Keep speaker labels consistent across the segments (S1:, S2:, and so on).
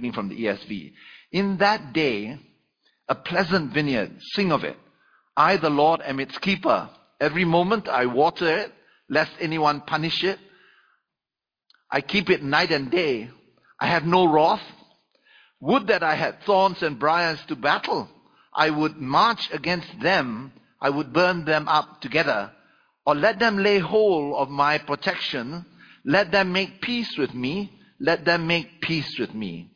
S1: reading from the ESV. In that day, a pleasant vineyard, sing of it. I, the Lord, am its keeper. Every moment I water it, lest anyone punish it. I keep it night and day. I have no wrath. Would that I had thorns and briars to battle. I would march against them. I would burn them up together. Or let them lay hold of my protection. Let them make peace with me. Let them make peace with me.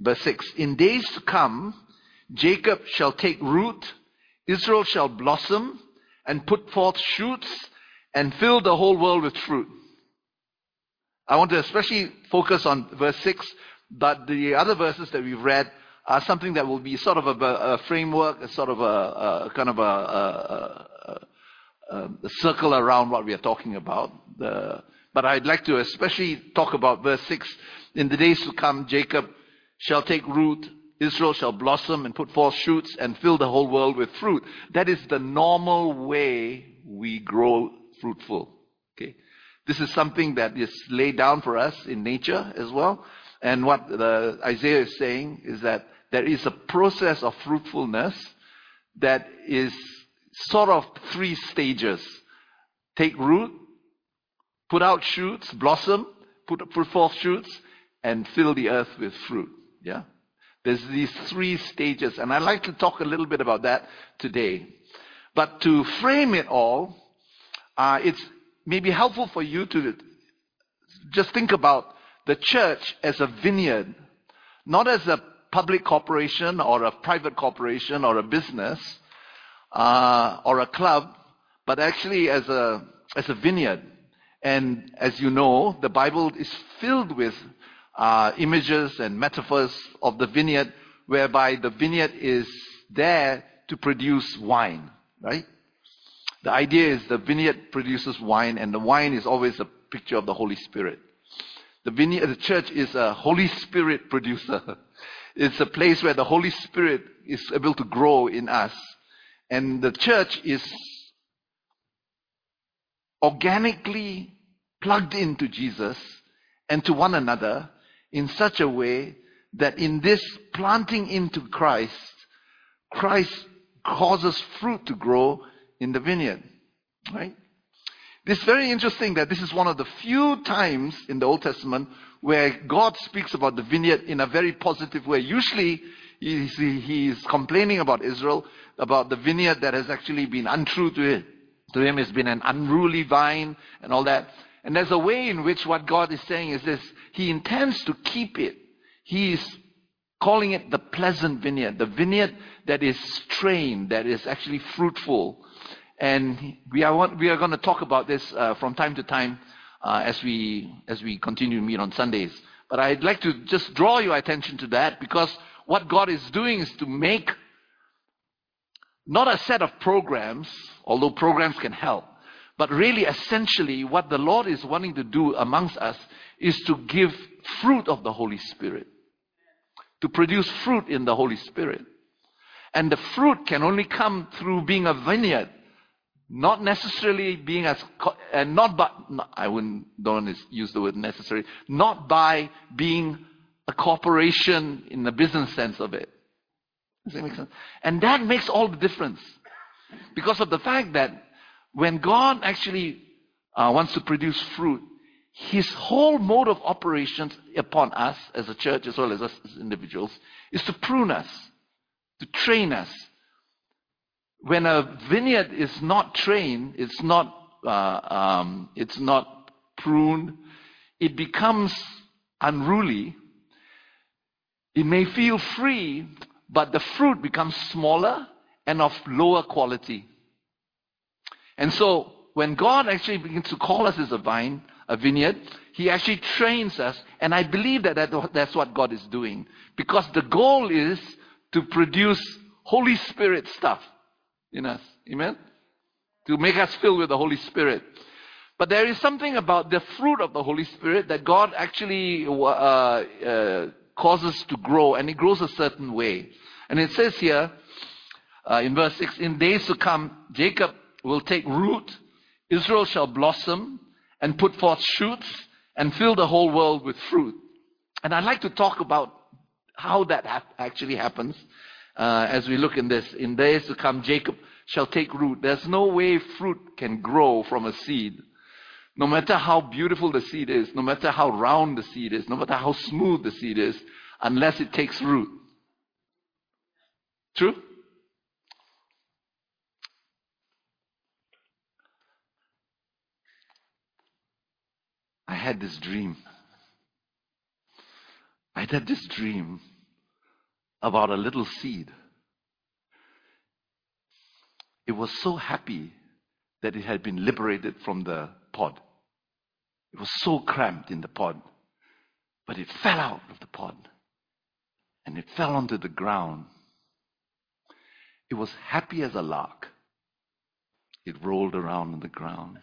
S1: Verse 6. In days to come, Jacob shall take root. Israel shall blossom and put forth shoots and fill the whole world with fruit. I want to especially focus on verse 6, but the other verses that we've read are something that will be sort of a, a framework, a sort of a, a kind of a, a, circle around what we are talking about. But I'd like to especially talk about verse 6. In the days to come, Jacob shall take root, Israel shall blossom and put forth shoots and fill the whole world with fruit. That is the normal way we grow fruitful. Okay. This is something that is laid down for us in nature as well. And what Isaiah is saying is that there is a process of fruitfulness that is sort of three stages. Take root, put out shoots, blossom, put, put forth shoots, and fill the earth with fruit. Yeah? There's these three stages, and I'd like to talk a little bit about that today. But to frame it all, uh, it's maybe helpful for you to just think about the church as a vineyard, not as a public corporation or a private corporation or a business uh, or a club, but actually as a as a vineyard. And as you know, the Bible is filled with uh, images and metaphors of the vineyard, whereby the vineyard is there to produce wine, right? The idea is the vineyard produces wine, and the wine is always a picture of the Holy Spirit. The vineyard, the church is a Holy Spirit producer. It's a place where the Holy Spirit is able to grow in us. And the church is organically plugged into Jesus and to one another in such a way that in this planting into Christ, Christ causes fruit to grow in the vineyard. Right? It's very interesting that this is one of the few times in the Old Testament where God speaks about the vineyard in a very positive way. Usually, he is complaining about Israel, about the vineyard that has actually been untrue to him. To him, it's been an unruly vine and all that. And there's a way in which what God is saying is this He intends to keep it. He is calling it the pleasant vineyard, the vineyard that is trained, that is actually fruitful. And we are, we are going to talk about this uh, from time to time uh, as, we, as we continue to meet on Sundays. But I'd like to just draw your attention to that because what God is doing is to make not a set of programs, although programs can help, but really, essentially, what the Lord is wanting to do amongst us is to give fruit of the Holy Spirit. To produce fruit in the Holy Spirit. And the fruit can only come through being a vineyard. Not necessarily being as, and not by, I wouldn't, don't use the word necessary, not by being a corporation in the business sense of it. Does that make sense? And that makes all the difference. Because of the fact that when God actually uh, wants to produce fruit, his whole mode of operations upon us as a church as well as us as individuals is to prune us, to train us. When a vineyard is not trained, it's not, uh, um, it's not pruned, it becomes unruly. It may feel free, but the fruit becomes smaller and of lower quality. And so when God actually begins to call us as a vine, a vineyard, He actually trains us. And I believe that, that that's what God is doing. Because the goal is to produce Holy Spirit stuff in us. Amen? To make us filled with the Holy Spirit. But there is something about the fruit of the Holy Spirit that God actually uh, uh, causes to grow, and it grows a certain way. And it says here uh, in verse 6 In days to come, Jacob will take root, Israel shall blossom and put forth shoots and fill the whole world with fruit. And I'd like to talk about how that hap- actually happens uh, as we look in this. In days to come, Jacob shall take root. There's no way fruit can grow from a seed. No matter how beautiful the seed is, no matter how round the seed is, no matter how smooth the seed is, unless it takes root. True? I had this dream. I had this dream about a little seed. It was so happy that it had been liberated from the pod. It was so cramped in the pod. But it fell out of the pod and it fell onto the ground. It was happy as a lark. It rolled around on the ground,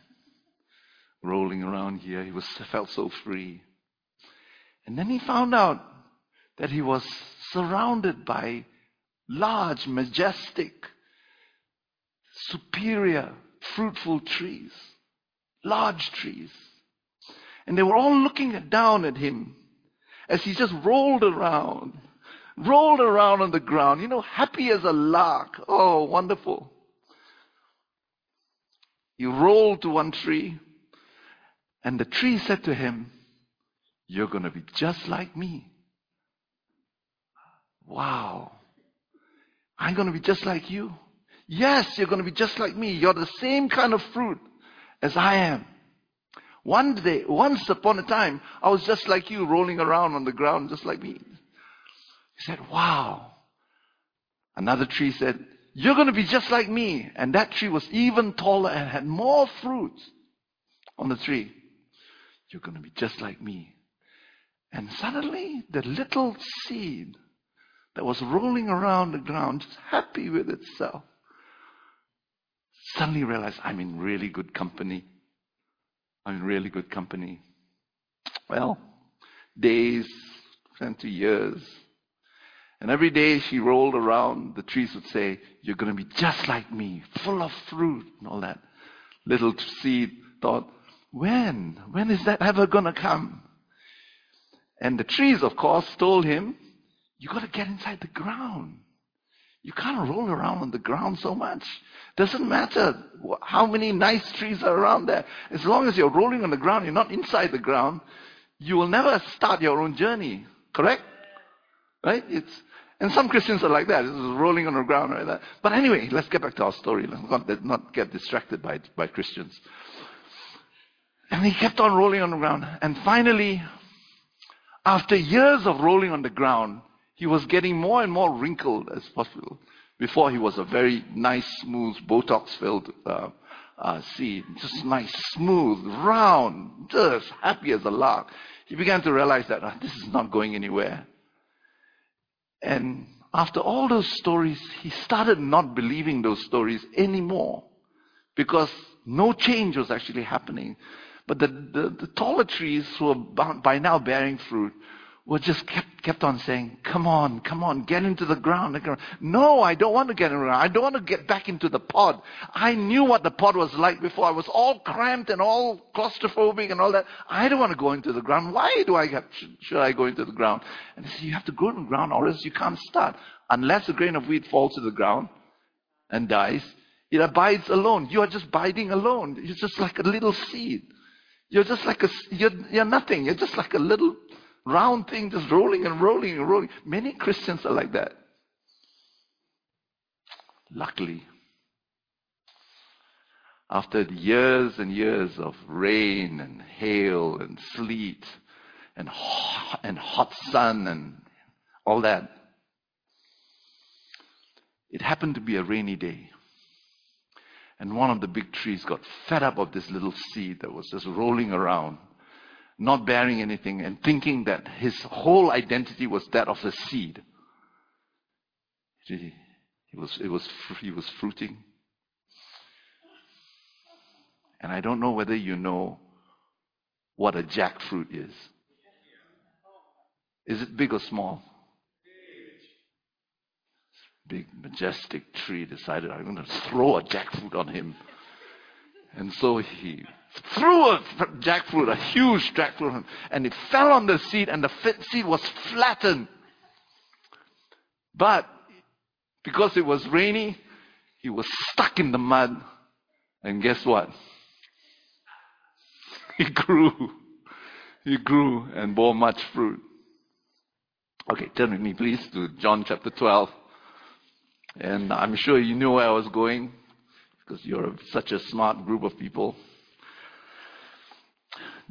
S1: rolling around here. He was felt so free. And then he found out that he was surrounded by large, majestic, superior, fruitful trees, large trees. And they were all looking down at him as he just rolled around, rolled around on the ground, you know, happy as a lark. Oh, wonderful. He rolled to one tree, and the tree said to him, You're going to be just like me. Wow. I'm going to be just like you. Yes, you're going to be just like me. You're the same kind of fruit as I am. One day, once upon a time, I was just like you, rolling around on the ground, just like me. He said, Wow. Another tree said, You're going to be just like me. And that tree was even taller and had more fruit on the tree. You're going to be just like me. And suddenly, the little seed that was rolling around the ground, just happy with itself, suddenly realized I'm in really good company. I'm in really good company. Well, days turned to years. And every day she rolled around, the trees would say, You're going to be just like me, full of fruit and all that. Little seed thought, When? When is that ever going to come? And the trees, of course, told him, You got to get inside the ground. You can't roll around on the ground so much. Doesn't matter how many nice trees are around there. As long as you're rolling on the ground, you're not inside the ground, you will never start your own journey. Correct? Right? It's, and some Christians are like that, it's rolling on the ground that. But anyway, let's get back to our story. Let's not, not get distracted by, by Christians. And he kept on rolling on the ground. And finally, after years of rolling on the ground, he was getting more and more wrinkled as possible. Before he was a very nice, smooth, Botox-filled uh, uh, seed, just nice, smooth, round, just happy as a lark. He began to realize that oh, this is not going anywhere. And after all those stories, he started not believing those stories anymore because no change was actually happening. But the, the, the taller trees who were by now bearing fruit were just kept, kept on saying, come on, come on, get into the ground. No, I don't want to get in the ground. I don't want to get back into the pod. I knew what the pod was like before. I was all cramped and all claustrophobic and all that. I don't want to go into the ground. Why do I get, should I go into the ground? And they say, you have to go to the ground or else you can't start. Unless a grain of wheat falls to the ground and dies, it abides alone. You are just biding alone. You're just like a little seed. You're just like a, you're, you're nothing. You're just like a little round thing just rolling and rolling and rolling. Many Christians are like that. Luckily, after years and years of rain and hail and sleet and hot, and hot sun and all that, it happened to be a rainy day. And one of the big trees got fed up of this little seed that was just rolling around not bearing anything and thinking that his whole identity was that of a seed. He, was, it was, he was fruiting. And I don't know whether you know what a jackfruit is. Is it big or small? Big, majestic tree decided I'm going to throw a jackfruit on him. And so he threw a jackfruit, a huge jackfruit, him, and it fell on the seed, and the seed was flattened. But because it was rainy, he was stuck in the mud. And guess what? He grew. He grew and bore much fruit. Okay, turn with me, please, to John chapter 12. And I'm sure you knew where I was going because you're such a smart group of people.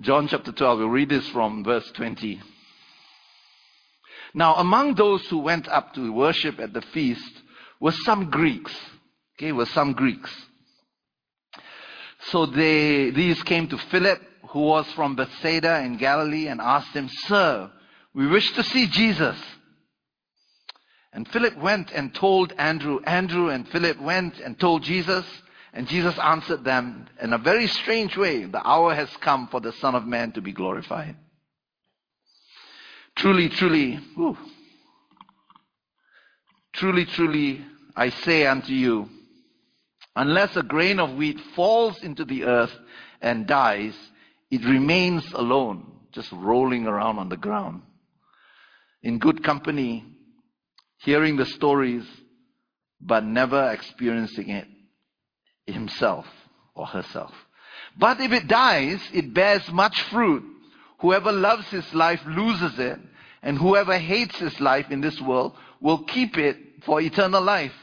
S1: John chapter 12, we'll read this from verse 20. Now, among those who went up to worship at the feast were some Greeks. Okay, were some Greeks. So they, these came to Philip, who was from Bethsaida in Galilee, and asked him, Sir, we wish to see Jesus. And Philip went and told Andrew. Andrew and Philip went and told Jesus. And Jesus answered them in a very strange way The hour has come for the Son of Man to be glorified. Truly, truly, whew, truly, truly, I say unto you, unless a grain of wheat falls into the earth and dies, it remains alone, just rolling around on the ground. In good company, hearing the stories, but never experiencing it himself or herself. But if it dies, it bears much fruit. Whoever loves his life loses it, and whoever hates his life in this world will keep it for eternal life.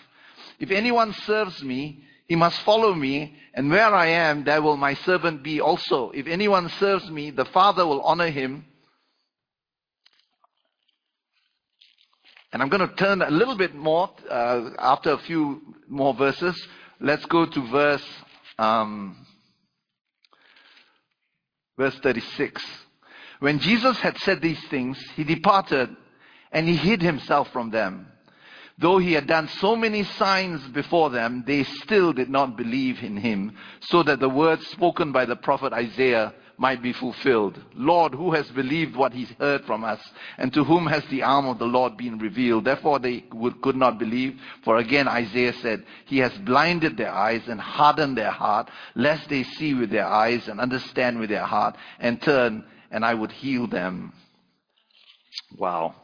S1: If anyone serves me, he must follow me, and where I am, there will my servant be also. If anyone serves me, the Father will honor him. I'm going to turn a little bit more uh, after a few more verses Let's go to verse, um, verse 36. When Jesus had said these things, he departed and he hid himself from them. Though he had done so many signs before them, they still did not believe in him, so that the words spoken by the prophet Isaiah might be fulfilled. Lord, who has believed what he heard from us? And to whom has the arm of the Lord been revealed? Therefore they would, could not believe. For again Isaiah said, He has blinded their eyes and hardened their heart, lest they see with their eyes and understand with their heart and turn, and I would heal them. Wow.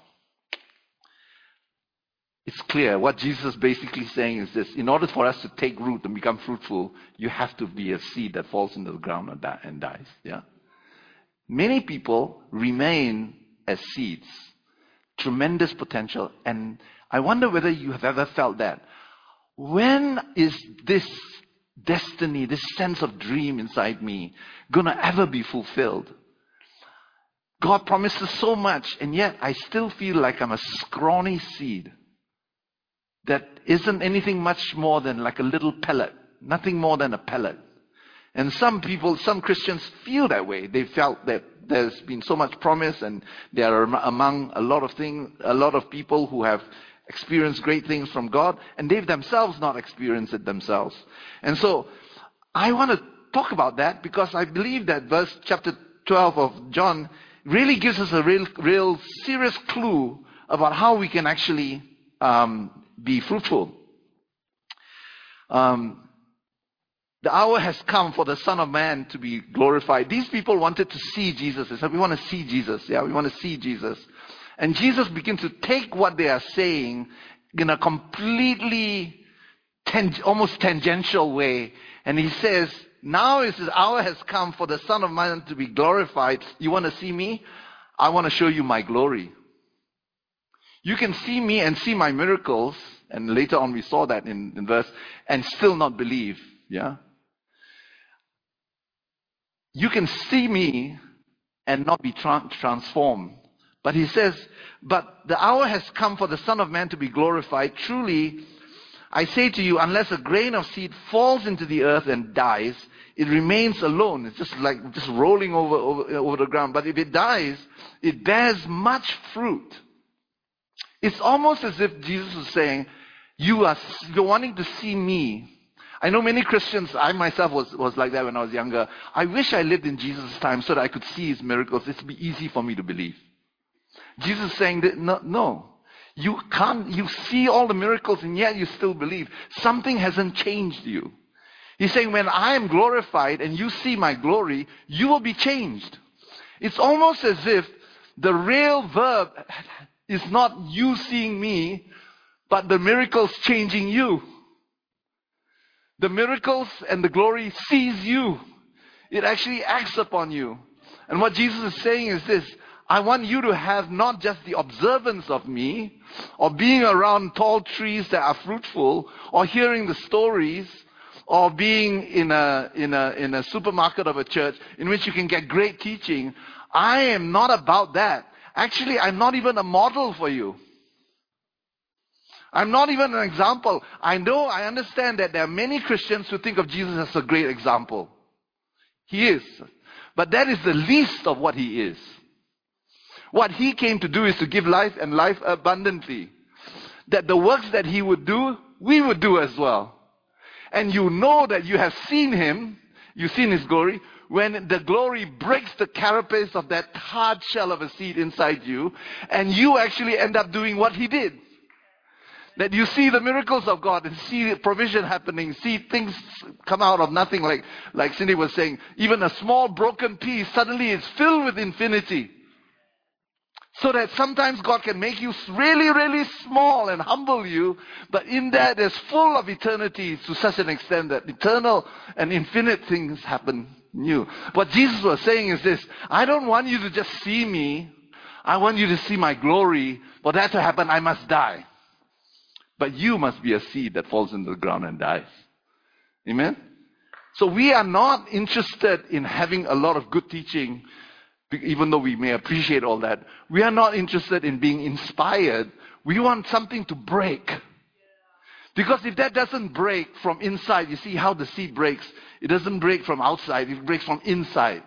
S1: It's clear. What Jesus is basically saying is this in order for us to take root and become fruitful, you have to be a seed that falls into the ground and, and dies. Yeah? Many people remain as seeds, tremendous potential, and I wonder whether you have ever felt that. When is this destiny, this sense of dream inside me, gonna ever be fulfilled? God promises so much, and yet I still feel like I'm a scrawny seed that isn't anything much more than like a little pellet, nothing more than a pellet. And some people, some Christians feel that way. They felt that there's been so much promise and they are among a lot of things, a lot of people who have experienced great things from God and they've themselves not experienced it themselves. And so I want to talk about that because I believe that verse chapter 12 of John really gives us a real, real serious clue about how we can actually um, be fruitful. Um, the hour has come for the Son of Man to be glorified. These people wanted to see Jesus. They said, We want to see Jesus. Yeah, we want to see Jesus. And Jesus begins to take what they are saying in a completely tang- almost tangential way. And he says, Now is the hour has come for the Son of Man to be glorified. You want to see me? I want to show you my glory. You can see me and see my miracles, and later on we saw that in, in verse, and still not believe. Yeah? You can see me and not be tra- transformed. But he says, But the hour has come for the Son of Man to be glorified. Truly, I say to you, unless a grain of seed falls into the earth and dies, it remains alone. It's just like just rolling over, over, over the ground. But if it dies, it bears much fruit. It's almost as if Jesus is saying, you are, you're wanting to see me. I know many Christians, I myself was, was like that when I was younger. I wish I lived in Jesus' time so that I could see his miracles. It'd be easy for me to believe. Jesus is saying that, no, no. You can't, you see all the miracles and yet you still believe. Something hasn't changed you. He's saying, when I am glorified and you see my glory, you will be changed. It's almost as if the real verb is not you seeing me, but the miracles changing you. The miracles and the glory sees you. It actually acts upon you. And what Jesus is saying is this I want you to have not just the observance of me, or being around tall trees that are fruitful, or hearing the stories, or being in a, in a, in a supermarket of a church in which you can get great teaching. I am not about that. Actually, I'm not even a model for you. I'm not even an example. I know, I understand that there are many Christians who think of Jesus as a great example. He is. But that is the least of what he is. What he came to do is to give life and life abundantly. That the works that he would do, we would do as well. And you know that you have seen him, you've seen his glory, when the glory breaks the carapace of that hard shell of a seed inside you, and you actually end up doing what he did. That you see the miracles of God and see provision happening, see things come out of nothing, like, like Cindy was saying. Even a small broken piece suddenly is filled with infinity. So that sometimes God can make you really, really small and humble you, but in that there's full of eternity to such an extent that eternal and infinite things happen new. What Jesus was saying is this, I don't want you to just see me, I want you to see my glory. For that to happen, I must die. But you must be a seed that falls into the ground and dies. Amen? So we are not interested in having a lot of good teaching even though we may appreciate all that, we are not interested in being inspired. We want something to break. Because if that doesn't break from inside, you see how the seed breaks. It doesn't break from outside, it breaks from inside.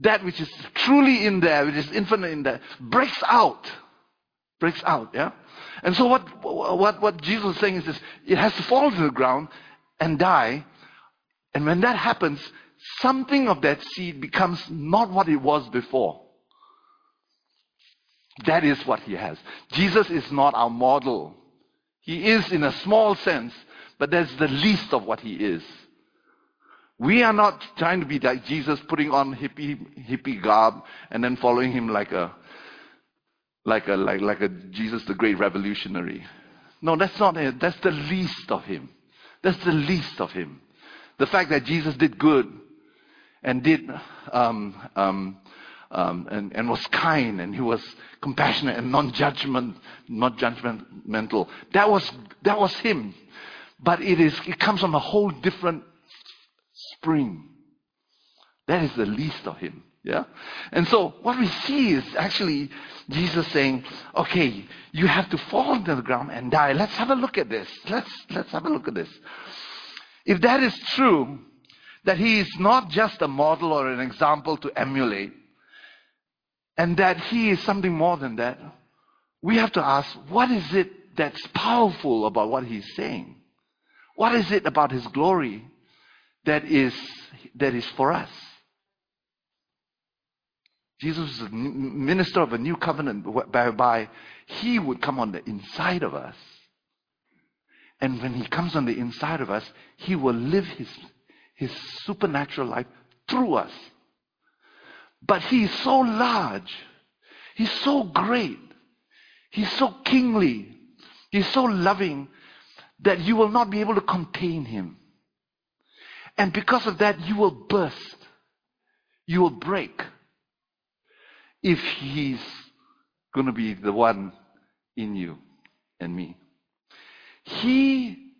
S1: That which is truly in there, which is infinite in there, breaks out. Breaks out, yeah? And so what, what, what Jesus is saying is this, it has to fall to the ground and die. And when that happens, something of that seed becomes not what it was before. That is what he has. Jesus is not our model. He is in a small sense, but that's the least of what he is. We are not trying to be like Jesus, putting on hippie, hippie garb and then following him like a, like a, like, like a Jesus the great revolutionary. No, that's not it. That's the least of him. That's the least of him. The fact that Jesus did good and did um, um, um, and, and, was kind and he was compassionate and non-judgment, not judgmental. That was that was him, but it is it comes from a whole different spring. That is the least of him. Yeah? And so what we see is actually Jesus saying, okay, you have to fall to the ground and die. Let's have a look at this. Let's, let's have a look at this. If that is true, that he is not just a model or an example to emulate, and that he is something more than that. We have to ask, what is it that's powerful about what he's saying? What is it about his glory that is, that is for us? Jesus is a minister of a new covenant whereby he would come on the inside of us. And when he comes on the inside of us, he will live his his supernatural life through us. But he is so large. He's so great. He's so kingly. He's so loving that you will not be able to contain him. And because of that, you will burst. You will break. If he's going to be the one in you and me. He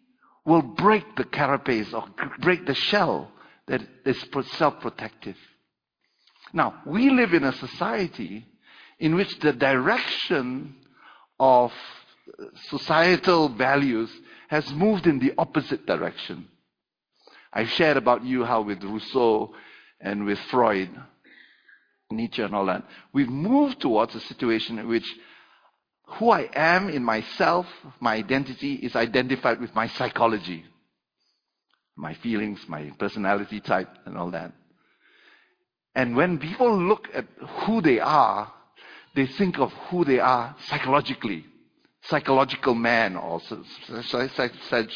S1: will break the carapace or break the shell that is self protective. Now, we live in a society in which the direction of societal values has moved in the opposite direction. I've shared about you how with Rousseau and with Freud, Nietzsche and all that, we've moved towards a situation in which who I am in myself, my identity, is identified with my psychology, my feelings, my personality type, and all that. And when people look at who they are, they think of who they are psychologically. Psychological man or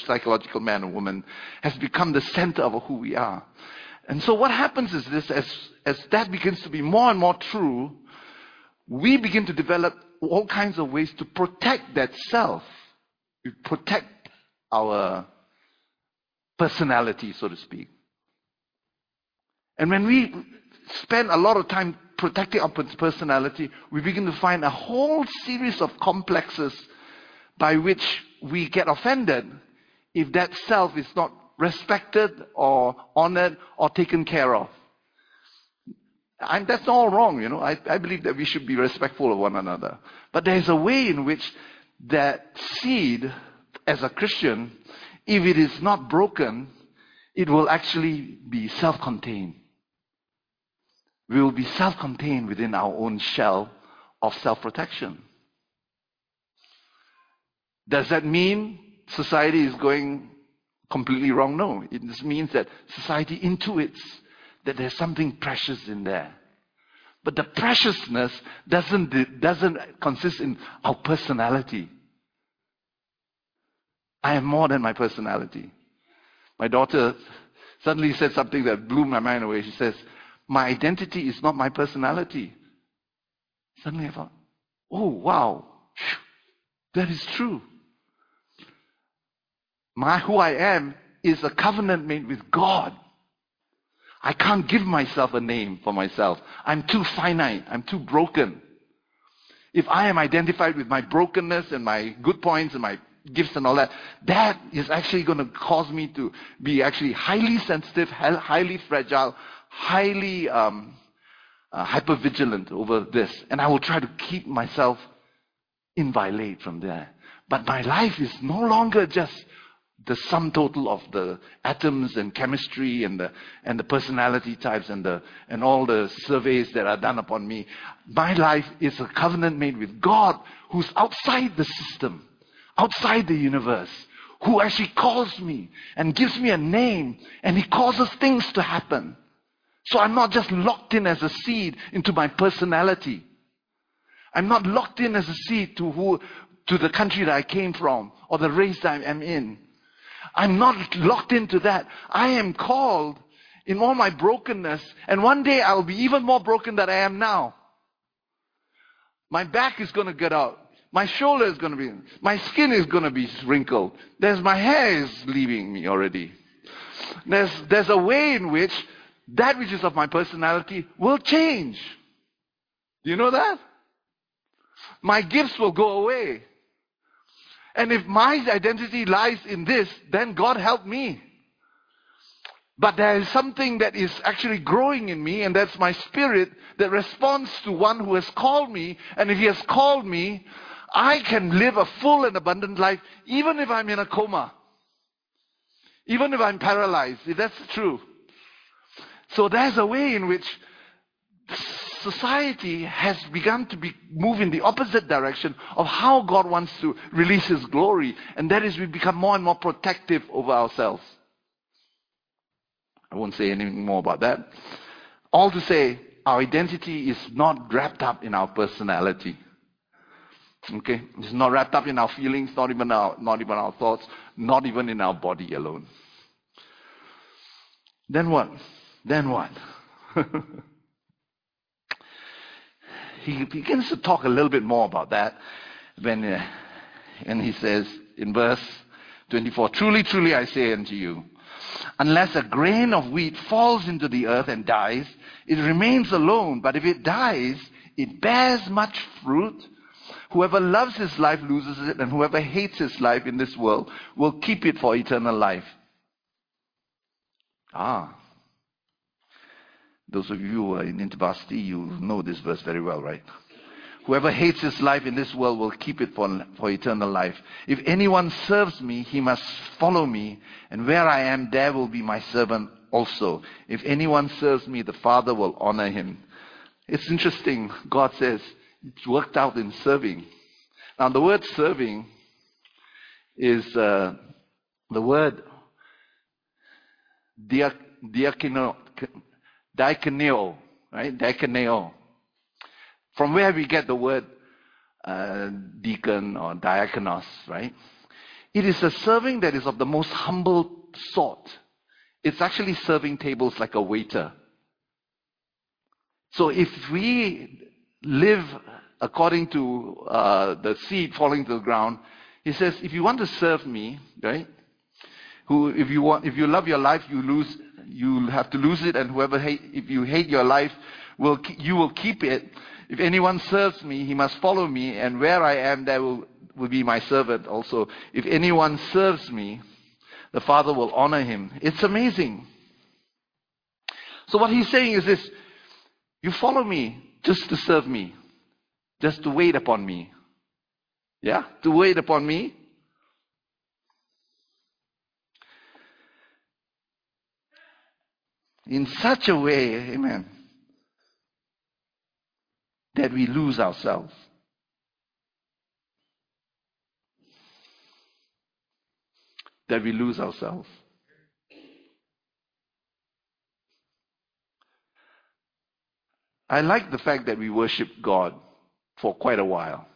S1: psychological man or woman has become the center of who we are. And so what happens is this, as, as that begins to be more and more true, we begin to develop all kinds of ways to protect that self we protect our personality, so to speak. And when we spend a lot of time protecting our personality, we begin to find a whole series of complexes by which we get offended if that self is not respected or honored or taken care of. And that's all wrong, you know. I, I believe that we should be respectful of one another. But there's a way in which that seed, as a Christian, if it is not broken, it will actually be self-contained. We will be self-contained within our own shell of self-protection. Does that mean society is going completely wrong? No. It just means that society intuits that there's something precious in there. But the preciousness doesn't, doesn't consist in our personality. I am more than my personality. My daughter suddenly said something that blew my mind away. She says, My identity is not my personality. Suddenly I thought, Oh, wow, that is true. My who I am is a covenant made with God. I can't give myself a name for myself. I'm too finite. I'm too broken. If I am identified with my brokenness and my good points and my gifts and all that, that is actually going to cause me to be actually highly sensitive, highly fragile, highly um, uh, hyper vigilant over this. And I will try to keep myself inviolate from there. But my life is no longer just the sum total of the atoms and chemistry and the, and the personality types and the, and all the surveys that are done upon me. My life is a covenant made with God who's outside the system, outside the universe, who actually calls me and gives me a name and he causes things to happen. So I'm not just locked in as a seed into my personality. I'm not locked in as a seed to who, to the country that I came from or the race that I am in. I'm not locked into that. I am called in all my brokenness, and one day I'll be even more broken than I am now. My back is going to get out. My shoulder is going to be, my skin is going to be wrinkled. There's my hair is leaving me already. There's, there's a way in which that which is of my personality will change. Do you know that? My gifts will go away. And if my identity lies in this, then God help me. But there is something that is actually growing in me, and that's my spirit that responds to one who has called me. And if he has called me, I can live a full and abundant life, even if I'm in a coma. Even if I'm paralyzed, if that's true. So there's a way in which society has begun to be, move in the opposite direction of how God wants to release His glory. And that is we become more and more protective over ourselves. I won't say anything more about that. All to say, our identity is not wrapped up in our personality. Okay? It's not wrapped up in our feelings, not even our, not even our thoughts, not even in our body alone. Then what? Then what? he begins to talk a little bit more about that when, uh, and he says in verse 24, Truly, truly, I say unto you, unless a grain of wheat falls into the earth and dies, it remains alone. But if it dies, it bears much fruit. Whoever loves his life loses it, and whoever hates his life in this world will keep it for eternal life. Ah, those of you who are in InterVarsity, you know this verse very well, right? Whoever hates his life in this world will keep it for, for eternal life. If anyone serves me, he must follow me, and where I am, there will be my servant also. If anyone serves me, the Father will honor him. It's interesting. God says it's worked out in serving. Now, the word serving is uh, the word diakono, diakoneo, right? Diakoneo. From where we get the word uh, deacon or diakonos, right? It is a serving that is of the most humble sort. It's actually serving tables like a waiter. So if we live according to uh, the seed falling to the ground, He says, if you want to serve me, right? Who, if you want, if you love your life, you lose, you have to lose it, and whoever hate, if you hate your life, will, you will keep it. If anyone serves me, he must follow me, and where I am, there will, will be my servant also. If anyone serves me, the Father will honor him. It's amazing. So what he's saying is this, you follow me just to serve me, just to wait upon me. Yeah? To wait upon me. In such a way, amen, that we lose ourselves. That we lose ourselves. I like the fact that we worship God for quite a while.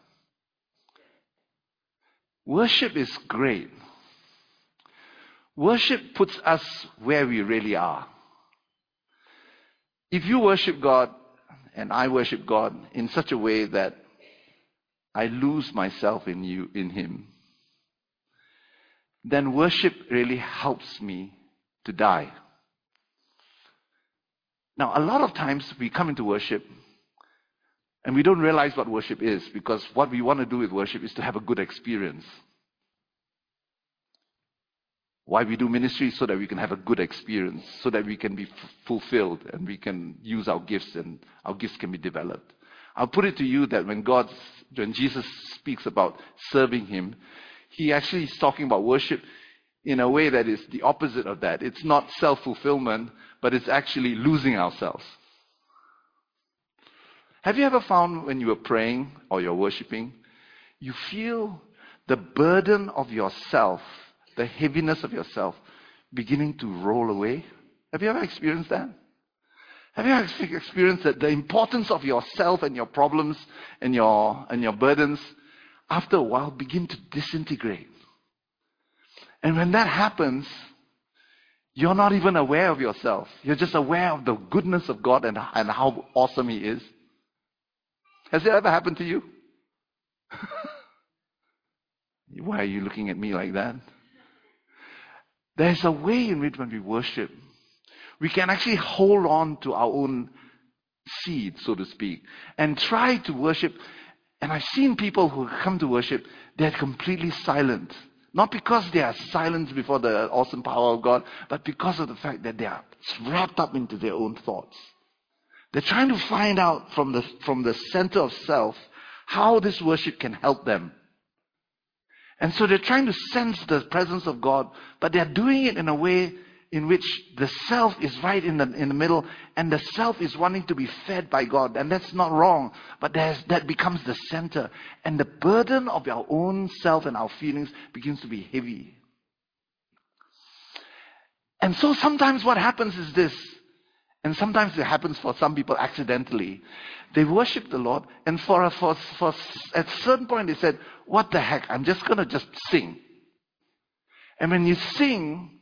S1: Worship is great. Worship puts us where we really are. If you worship God and I worship God in such a way that I lose myself in you, in Him, then worship really helps me to die. Now, a lot of times we come into worship and we don't realize what worship is because what we want to do with worship is to have a good experience. Why we do ministry so that we can have a good experience, so that we can be f- fulfilled and we can use our gifts and our gifts can be developed. I'll put it to you that when God, when Jesus speaks about serving Him, He actually is talking about worship in a way that is the opposite of that. It's not self-fulfillment, but it's actually losing ourselves. Have you ever found when you are praying or you're worshiping, you feel the burden of yourself, the heaviness of yourself beginning to roll away? Have you ever experienced that? Have you ever experienced that the importance of yourself and your problems and your, and your burdens after a while begin to disintegrate? And when that happens, you're not even aware of yourself. You're just aware of the goodness of God and, and how awesome He is. Has it ever happened to you? Why are you looking at me like that? There's a way in which when we worship, we can actually hold on to our own seed, so to speak, and try to worship. And I've seen people who come to worship, they're completely silent. Not because they are silent before the awesome power of God, but because of the fact that they are wrapped up into their own thoughts. They're trying to find out from the, from the center of self how this worship can help them. And so they're trying to sense the presence of God, but they're doing it in a way in which the self is right in the, in the middle and the self is wanting to be fed by God. And that's not wrong, but that becomes the center. And the burden of our own self and our feelings begins to be heavy. And so sometimes what happens is this, and sometimes it happens for some people accidentally. They worship the Lord, and for, a, for, for at a certain point they said, "What the heck? I'm just gonna just sing." And when you sing,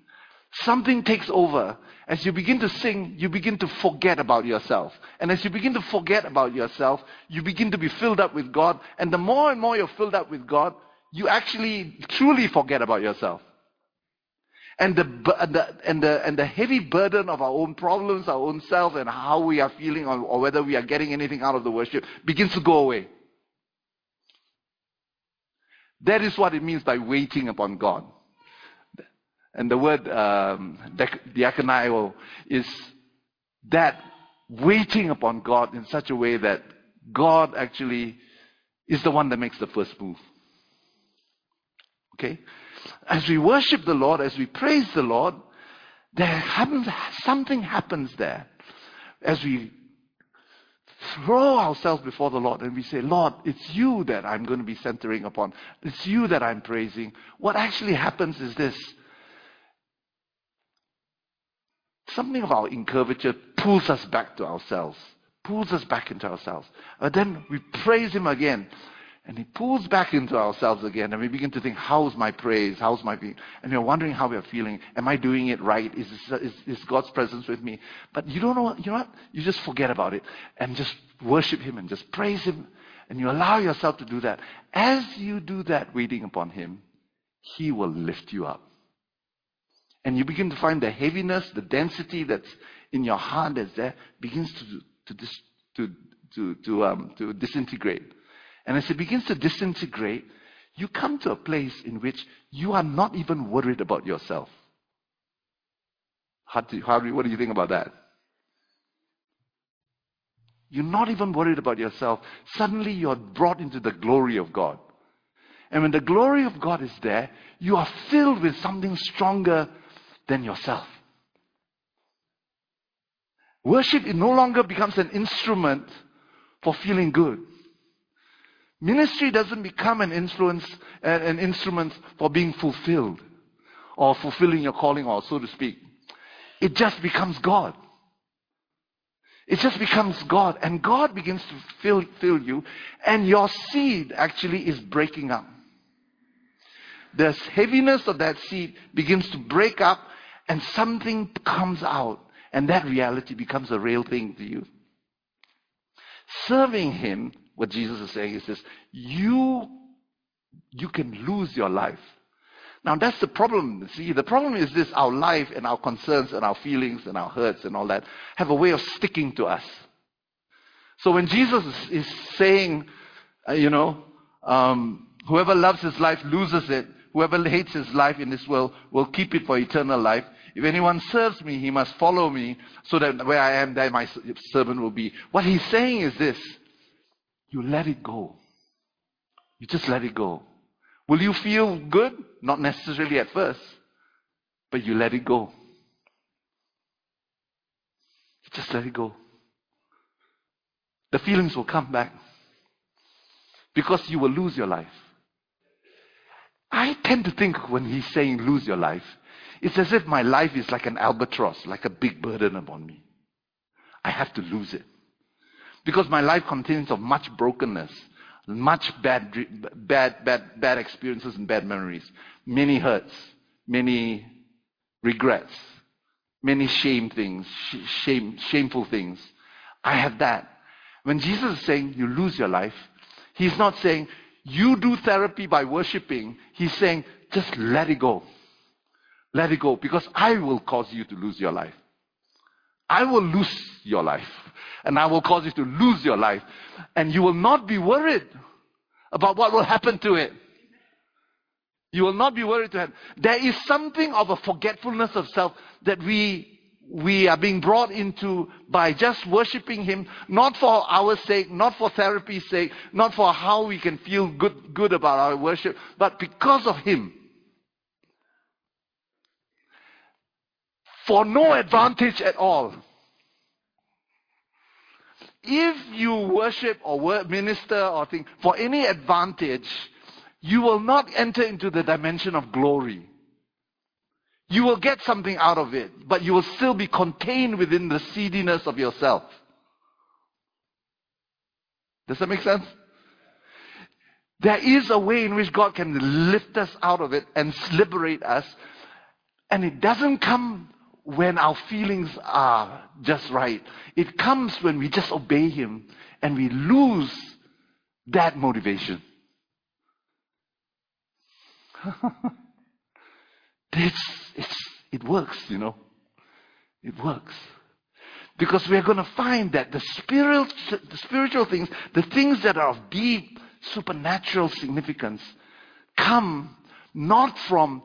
S1: something takes over. As you begin to sing, you begin to forget about yourself. And as you begin to forget about yourself, you begin to be filled up with God. And the more and more you're filled up with God, you actually truly forget about yourself. And the, and the, and the, heavy burden of our own problems, our own self, and how we are feeling, or, or whether we are getting anything out of the worship, begins to go away. That is what it means by waiting upon God. And the word um, diakonio is that waiting upon God in such a way that God actually is the one that makes the first move. Okay? As we worship the Lord, as we praise the Lord, there happens, something happens there. As we throw ourselves before the Lord and we say, Lord, it's you that I'm going to be centering upon. It's you that I'm praising. What actually happens is this something of our incurvature pulls us back to ourselves, pulls us back into ourselves. But then we praise Him again. And he pulls back into ourselves again, and we begin to think, how's my praise? How's my being? And we're wondering how we're feeling. Am I doing it right? Is, this, is, is God's presence with me? But you don't know, you know what? You just forget about it and just worship Him and just praise Him and you allow yourself to do that, as you do that, waiting upon Him, He will lift you up. And you begin to find the heaviness, the density that's in your heart that's there begins to, to, to, to, to, um, to disintegrate. And as it begins to disintegrate, you come to a place in which you are not even worried about yourself. How do, how what do you think about that? You're not even worried about yourself. Suddenly you're brought into the glory of God. And when the glory of God is there, you are filled with something stronger than yourself. Worship it no longer becomes an instrument for feeling good. Ministry doesn't become an influence, an instrument for being fulfilled or fulfilling your calling or so to speak. It just becomes God. It just becomes God and God begins to fill, fill you and your seed actually is breaking up. The heaviness of that seed begins to break up and something comes out and that reality becomes a real thing to you. Serving Him, what Jesus is saying is this, you, you can lose your life. Now that's the problem. See, the problem is this, our life and our concerns and our feelings and our hurts and all that have a way of sticking to us. So when Jesus is, saying, uh, you know, um, whoever loves his life loses it. Whoever hates his life in this world will keep it for eternal life. If anyone serves me, he must follow me, so that where I am, there my servant will be. What he's saying is this you let it go. You just let it go. Will you feel good? Not necessarily at first, but you let it go. Just let it go. The feelings will come back because you will lose your life. I tend to think when he's saying lose your life, it's as if my life is like an albatross, like a big burden upon me. I have to lose it. Because my life contains of much brokenness, much bad, bad, bad, bad experiences and bad memories, many hurts, many regrets, many shame things, shame, shameful things. I have that. When Jesus is saying you lose your life, he's not saying you do therapy by worshiping. He's saying just let it go. Let it go because I will cause you to lose your life. I will lose your life and I will cause you to lose your life and you will not be worried about what will happen to it. You will not be worried to have. There is something of a forgetfulness of self that we we are being brought into by just worshiping Him, not for our sake, not for therapy's sake, not for how we can feel good, good about our worship, but because of Him. For no advantage at all. If you worship or minister or think for any advantage, you will not enter into the dimension of glory. You will get something out of it, but you will still be contained within the seediness of yourself. Does that make sense? There is a way in which God can lift us out of it and liberate us. And it doesn't come when our feelings are just right. It comes when we just obey Him and we lose that motivation. it's, it's, it works, you know. It works. Because we're going to find that the spiritual, the spiritual things, the things that are of deep supernatural significance, come not from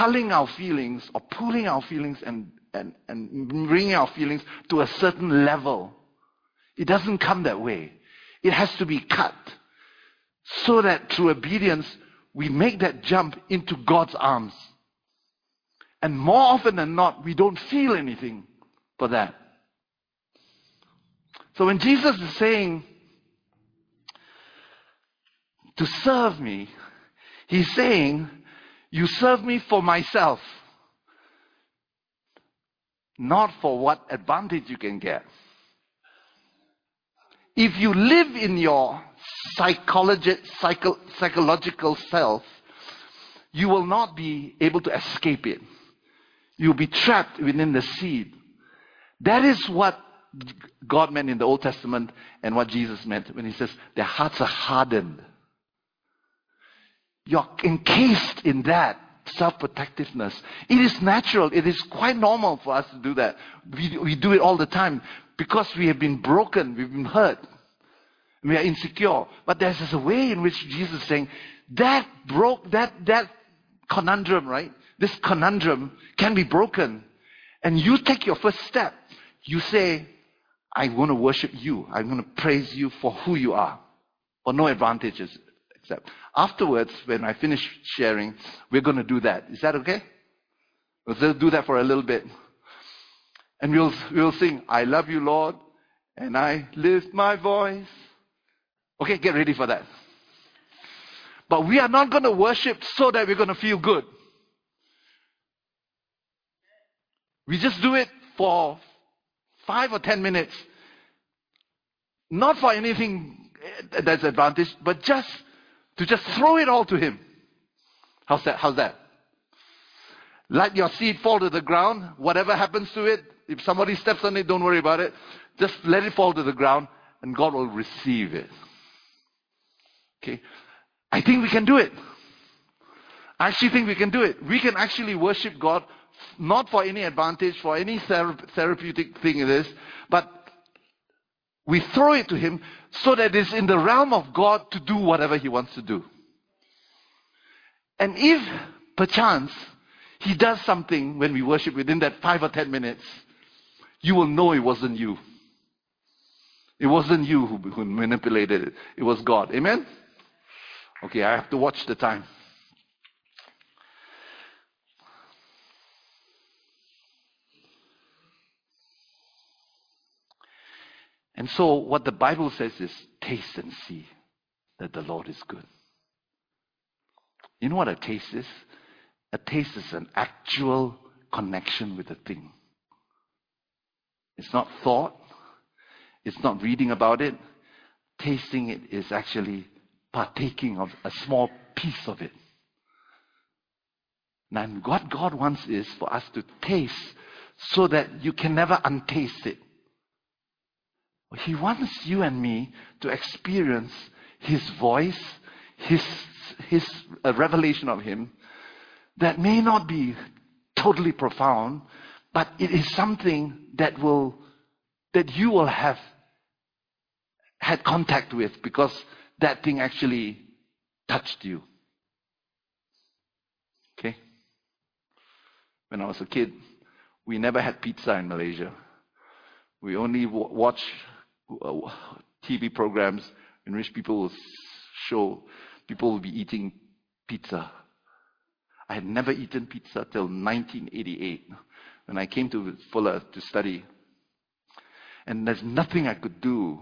S1: culling our feelings or pulling our feelings and, and, and bringing our feelings to a certain level. It doesn't come that way. It has to be cut so that through obedience we make that jump into God's arms. And more often than not, we don't feel anything for that. So when Jesus is saying to serve me, he's saying you serve me for myself, not for what advantage you can get. If you live in your psycho- psychological self, you will not be able to escape it. You'll be trapped within the seed. That is what God meant in the Old Testament and what Jesus meant when he says their hearts are hardened. You're encased in that self-protectiveness. It is natural. It is quite normal for us to do that. We, we do it all the time because we have been broken. We've been hurt. We are insecure. But there's a way in which Jesus is saying that broke, that, that conundrum, right? This conundrum can be broken. And you take your first step. You say, I want to worship you. I'm going to praise you for who you are. For no advantages except. Afterwards, when I finish sharing, we're going to do that. Is that okay? We'll do that for a little bit. And we'll, we'll sing, I love you, Lord, and I lift my voice. Okay, get ready for that. But we are not going to worship so that we're going to feel good. We just do it for five or ten minutes. Not for anything eh, that's advantage, but just to just throw it all to Him. How's that? How's that? Let your seed fall to the ground. Whatever happens to it, if somebody steps on it, don't worry about it. Just let it fall to the ground and God will receive it. Okay. I think we can do it. I actually think we can do it. We can actually worship God not for any advantage, for any therapeutic thing it is, but we throw it to Him so that it's in the realm of God to do whatever He wants to do. And if perchance He does something when we worship within that five or ten minutes, you will know it wasn't you. It wasn't you who, who manipulated it. It was God. Amen? Okay, I have to watch the time. And so, what the Bible says is taste and see that the Lord is good. You know what a taste is? A taste is an actual connection with a thing. It's not thought, it's not reading about it. Tasting it is actually partaking of a small piece of it. And what God wants is for us to taste so that you can never untaste it. He wants you and me to experience His voice, His, His revelation of Him that may not be totally profound, but it is something that will, that you will have had contact with because that thing actually touched you. Okay? When I was a kid, we never had pizza in Malaysia. We only watch uh, TV programs in which people will show people will be eating pizza. I had never eaten pizza till 1988 when I came to Fuller to study. And there's nothing I could do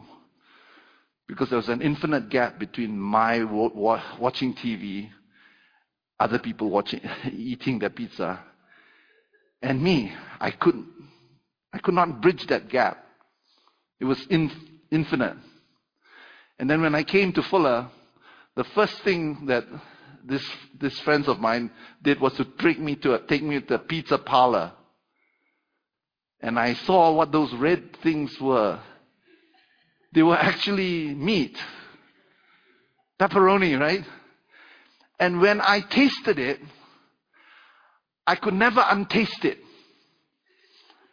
S1: because there was an infinite gap between my watching TV, other people watching, eating their pizza, and me. I couldn't, I could not bridge that gap. It was in, infinite. And then when I came to Fuller, the first thing that this, this friends of mine did was to take me to a, take me to the pizza parlor. And I saw what those red things were. They were actually meat. Pepperoni, right? And when I tasted it, I could never untaste it.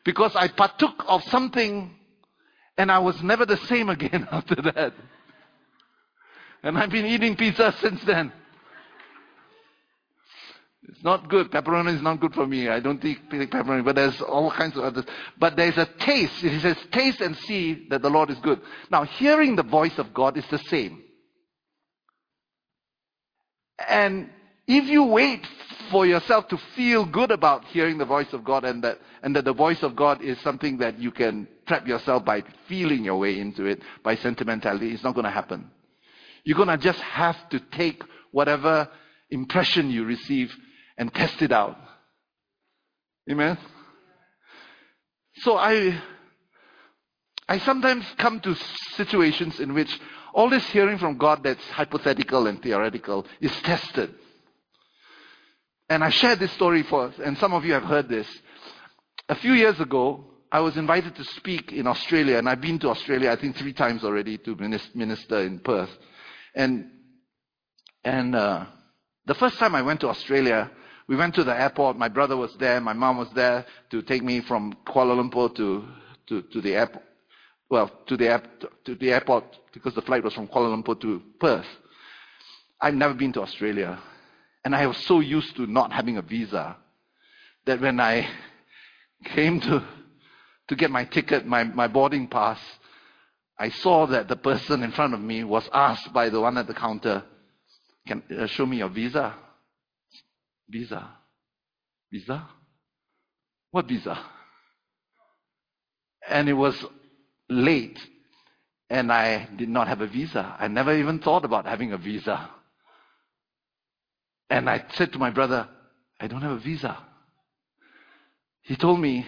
S1: Because I partook of something and I was never the same again after that. And I've been eating pizza since then. It's not good. Pepperoni is not good for me. I don't eat pepperoni, but there's all kinds of others. But there's a taste. It says, taste and see that the Lord is good. Now, hearing the voice of God is the same. And if you wait for yourself to feel good about hearing the voice of God and that, and that the voice of God is something that you can trap yourself by feeling your way into it, by sentimentality, it's not going to happen. You're going to just have to take whatever impression you receive and test it out. Amen? So I, I sometimes come to situations in which all this hearing from God that's hypothetical and theoretical is tested. And I shared this story for, us and some of you have heard this. A few years ago, I was invited to speak in Australia, and I've been to Australia, I think, three times already to minister in Perth. And, and uh, the first time I went to Australia, we went to the airport. My brother was there. My mom was there to take me from Kuala Lumpur to, to, to the airport. Well, to the, to the airport because the flight was from Kuala Lumpur to Perth. I've never been to Australia. And I was so used to not having a visa that when I came to, to get my ticket, my, my boarding pass, I saw that the person in front of me was asked by the one at the counter, can uh, show me your visa? Visa? Visa? What visa? And it was late and I did not have a visa. I never even thought about having a visa. And I said to my brother, I don't have a visa. He told me,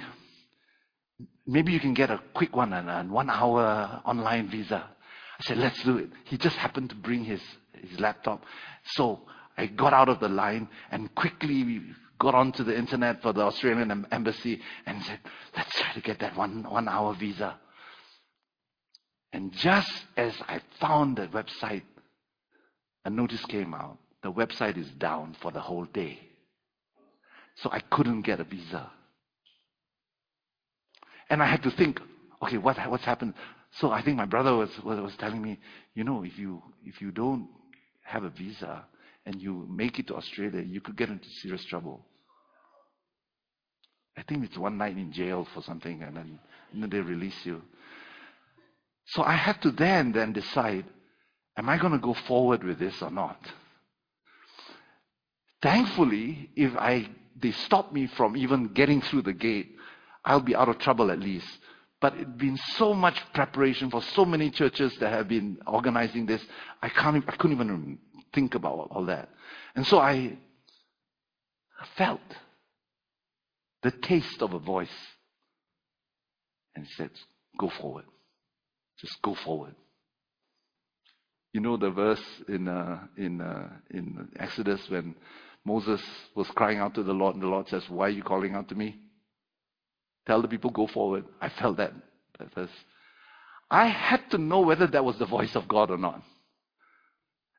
S1: maybe you can get a quick one and one hour online visa. I said, let's do it. He just happened to bring his, his laptop. So I got out of the line and quickly got onto the internet for the Australian embassy and said, let's try to get that one, one hour visa. And just as I found the website, a notice came out. The website is down for the whole day. So I couldn't get a visa. And I had to think, okay, what, what's happened? So I think my brother was, was, was telling me, you know, if you, if you don't have a visa and you make it to Australia, you could get into serious trouble. I think it's one night in jail for something and then, they release you. So I had to then, then decide, am I going to go forward with this or not? Thankfully, if I, they stop me from even getting through the gate, I'll be out of trouble at least. But it's been so much preparation for so many churches that have been organizing this. I can't, I couldn't even think about all that. And so I felt the taste of a voice and said, go forward. Just go forward. You know the verse in, uh, in, uh, in Exodus when Moses was crying out to the Lord and the Lord says, why are you calling out to me? Tell the people, go forward. I felt that, that verse. I had to know whether that was the voice of God or not.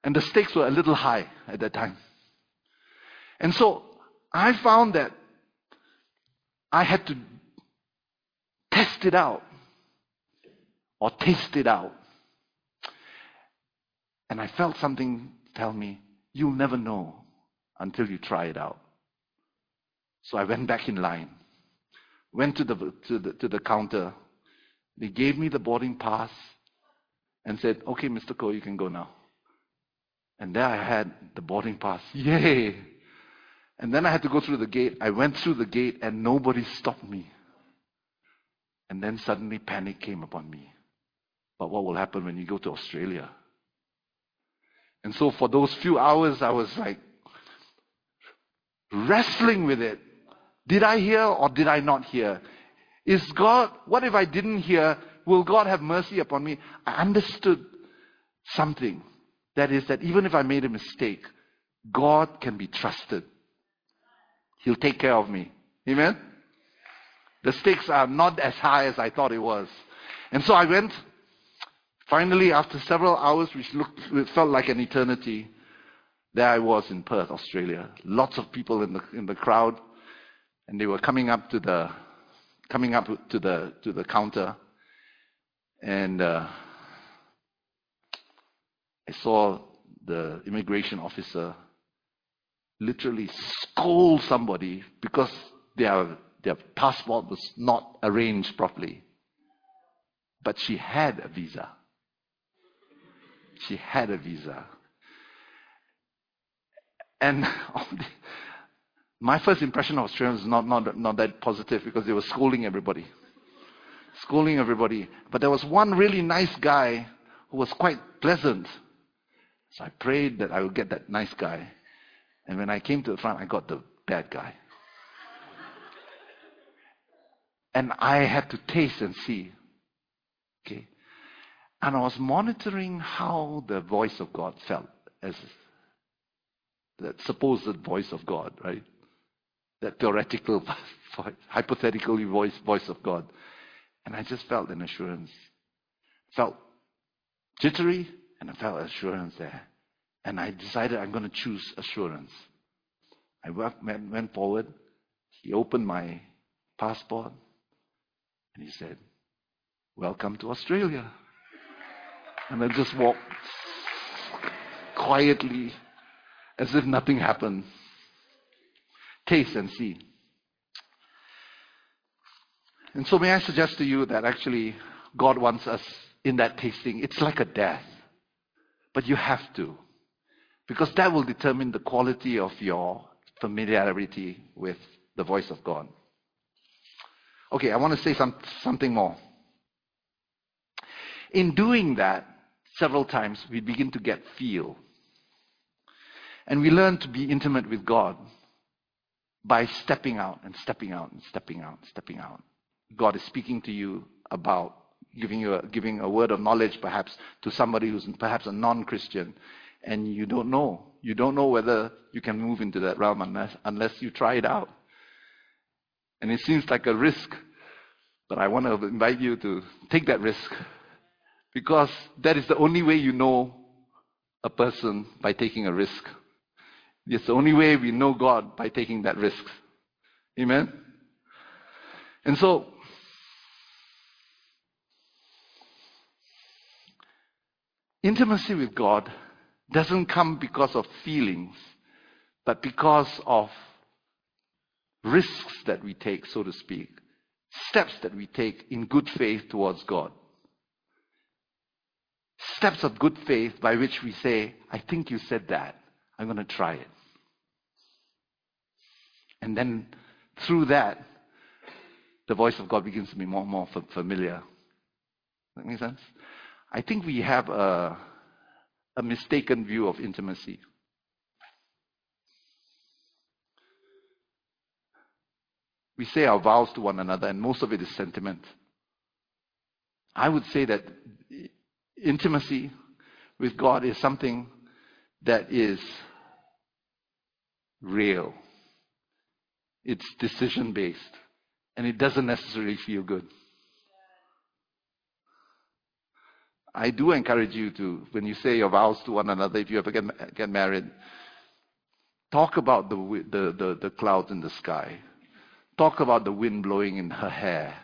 S1: And the stakes were a little high at that time. And so I found that I had to test it out or taste it out. And I felt something tell me, you'll never know until you try it out. So I went back in line went to the, to the, to the counter. They gave me the boarding pass and said, okay, Mr. Koh, you can go now. And there I had the boarding pass. Yay! And then I had to go through the gate. I went through the gate and nobody stopped me. And then suddenly panic came upon me. But what will happen when you go to Australia? And so for those few hours, I was like wrestling with it. Did I hear or did I not hear? Is God, what if I didn't hear? Will God have mercy upon me? I understood something. That is that even if I made a mistake, God can be trusted. He'll take care of me. Amen? The stakes are not as high as I thought it was. And so I went, finally, after several hours, which looked, felt like an eternity, there I was in Perth, Australia. Lots of people in the, in the crowd and they were coming up to the coming up to the to the counter, and uh, I saw the immigration officer literally scold somebody because their their passport was not arranged properly. But she had a visa. She had a visa. And my first impression of Australians was not, not, not that positive because they were scolding everybody. Scolding everybody. But there was one really nice guy who was quite pleasant. So I prayed that I would get that nice guy. And when I came to the front, I got the bad guy. And I had to taste and see. Okay. And I was monitoring how the voice of God felt as that supposed voice of God, right? that theoretical, hypothetically voice, voice of God. And I just felt an assurance. Felt jittery, and I felt assurance there. And I decided I'm going to choose assurance. I went, went forward. He opened my passport and he said, Welcome to Australia. And I just walk quietly as if nothing happened. Taste and see. And so, may I suggest to you that actually God wants us in that tasting. It's like a death, but you have to, because that will determine the quality of your familiarity with the voice of God. Okay, I want to say some, something more. In doing that, several times we begin to get feel. And we learn to be intimate with God by stepping out and stepping out and stepping out, and stepping out. God is speaking to you about giving you a, giving a word of knowledge perhaps to somebody who's perhaps a non-Christian and you don't know. You don't know whether you can move into that realm unless, unless you try it out. And it seems like a risk, but I want to invite you to take that risk because that is the only way you know a person by taking a risk. It's the only way we know God by taking that risk. Amen? And so, intimacy with God doesn't come because of feelings, but because of risks that we take, so to speak, steps that we take in good faith towards God. Steps of good faith by which we say, I think you said that. I'm going to try it. And then through that, the voice of God begins to be more and more familiar. Does that make sense? I think we have a, a mistaken view of intimacy. We say our vows to one another, and most of it is sentiment. I would say that intimacy with God is something that is real. It's decision based, and it doesn't necessarily feel good. I do encourage you to, when you say your vows to one another, if you ever get, get married, talk about the, the, the, the clouds in the sky. Talk about the wind blowing in her hair.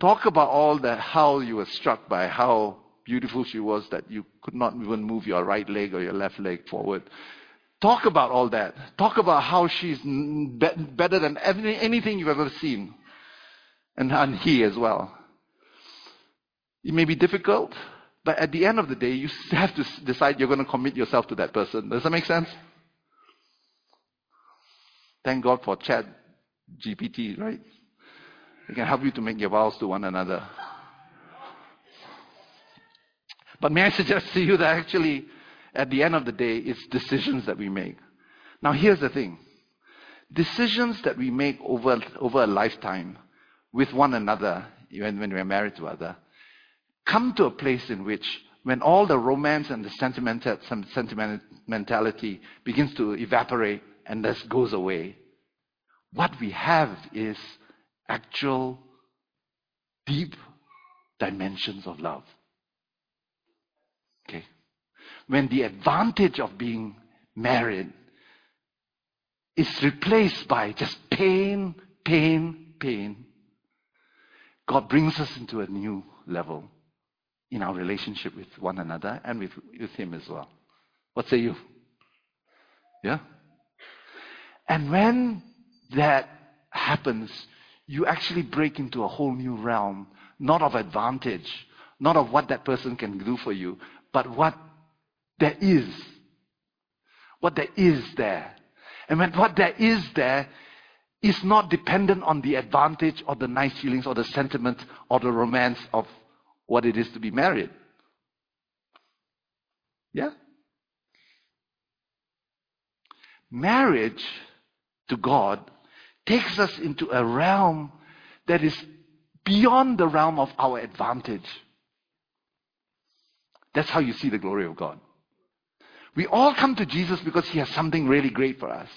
S1: Talk about all that, how you were struck by how beautiful she was that you could not even move your right leg or your left leg forward. Talk about all that. Talk about how she's better than anything you've ever seen. And, and he as well. It may be difficult, but at the end of the day, you have to decide you're going to commit yourself to that person. Does that make sense? Thank God for Chat GPT, right? It can help you to make your vows to one another. But may I suggest to you that actually, at the end of the day, it's decisions that we make. Now, here's the thing decisions that we make over, over a lifetime with one another, when, when we're married to other, come to a place in which, when all the romance and the sentimental, sentimentality begins to evaporate and this goes away, what we have is actual deep dimensions of love. When the advantage of being married is replaced by just pain, pain, pain, God brings us into a new level in our relationship with one another and with, with Him as well. What say you? Yeah? And when that happens, you actually break into a whole new realm, not of advantage, not of what that person can do for you, but what there is. What there is there. And when what there is there is not dependent on the advantage or the nice feelings or the sentiment or the romance of what it is to be married. Yeah? Marriage to God takes us into a realm that is beyond the realm of our advantage. That's how you see the glory of God. We all come to Jesus because He has something really great for us.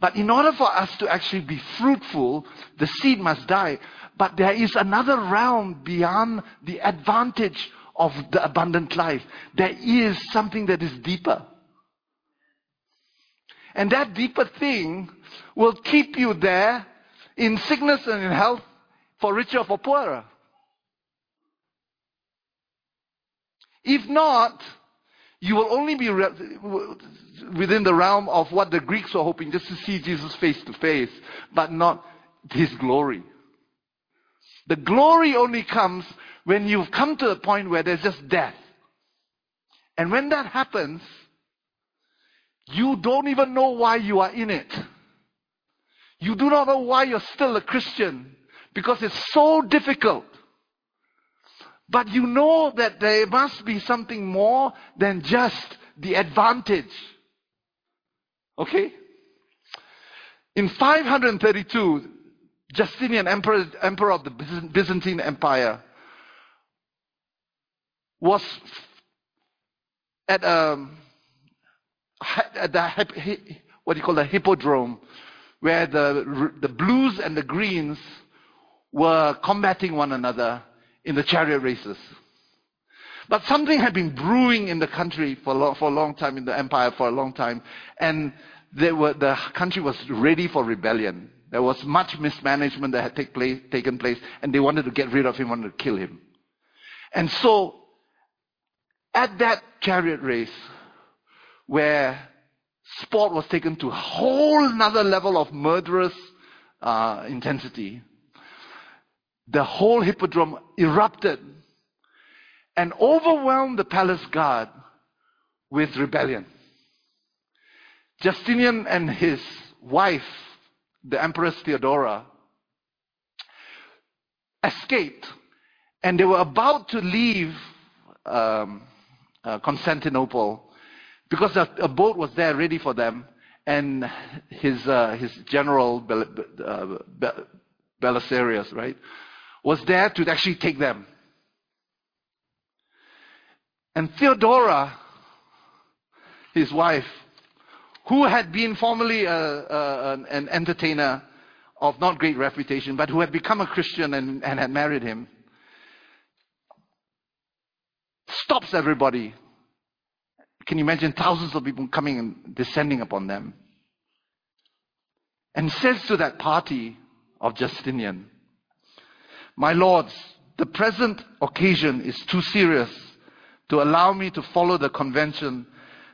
S1: But in order for us to actually be fruitful, the seed must die. But there is another realm beyond the advantage of the abundant life. There is something that is deeper. And that deeper thing will keep you there in sickness and in health, for richer or for poorer. If not, you will only be within the realm of what the Greeks were hoping, just to see Jesus face to face, but not his glory. The glory only comes when you've come to the point where there's just death. And when that happens, you don't even know why you are in it. You do not know why you're still a Christian because it's so difficult. But you know that there must be something more than just the advantage. Okay? In 532, Justinian, emperor, emperor of the Byzantine Empire, was at, a, um, at the, what do you call the hippodrome, where the, the blues and the greens were combating one another in the chariot races. But something had been brewing in the country for, for a long time, in the empire for a long time, and were, the country was ready for rebellion. There was much mismanagement that had place, taken place, and they wanted to get rid of him, wanted to kill him. And so, at that chariot race, where sport was taken to a whole another level of murderous uh, intensity, the whole hippodrome erupted and overwhelmed the palace guard with rebellion. Justinian and his wife, the Empress Theodora, escaped and they were about to leave um, uh, Constantinople because a, boat was there ready for them and his, uh, his general uh, Belisarius, right, was there to actually take them. And Theodora, his wife, who had been formerly a, a, an entertainer of not great reputation, but who had become a Christian and, and had married him, stops everybody. Can you imagine thousands of people coming and descending upon them? And says to that party of Justinian, My lords, the present occasion is too serious to allow me to follow the convention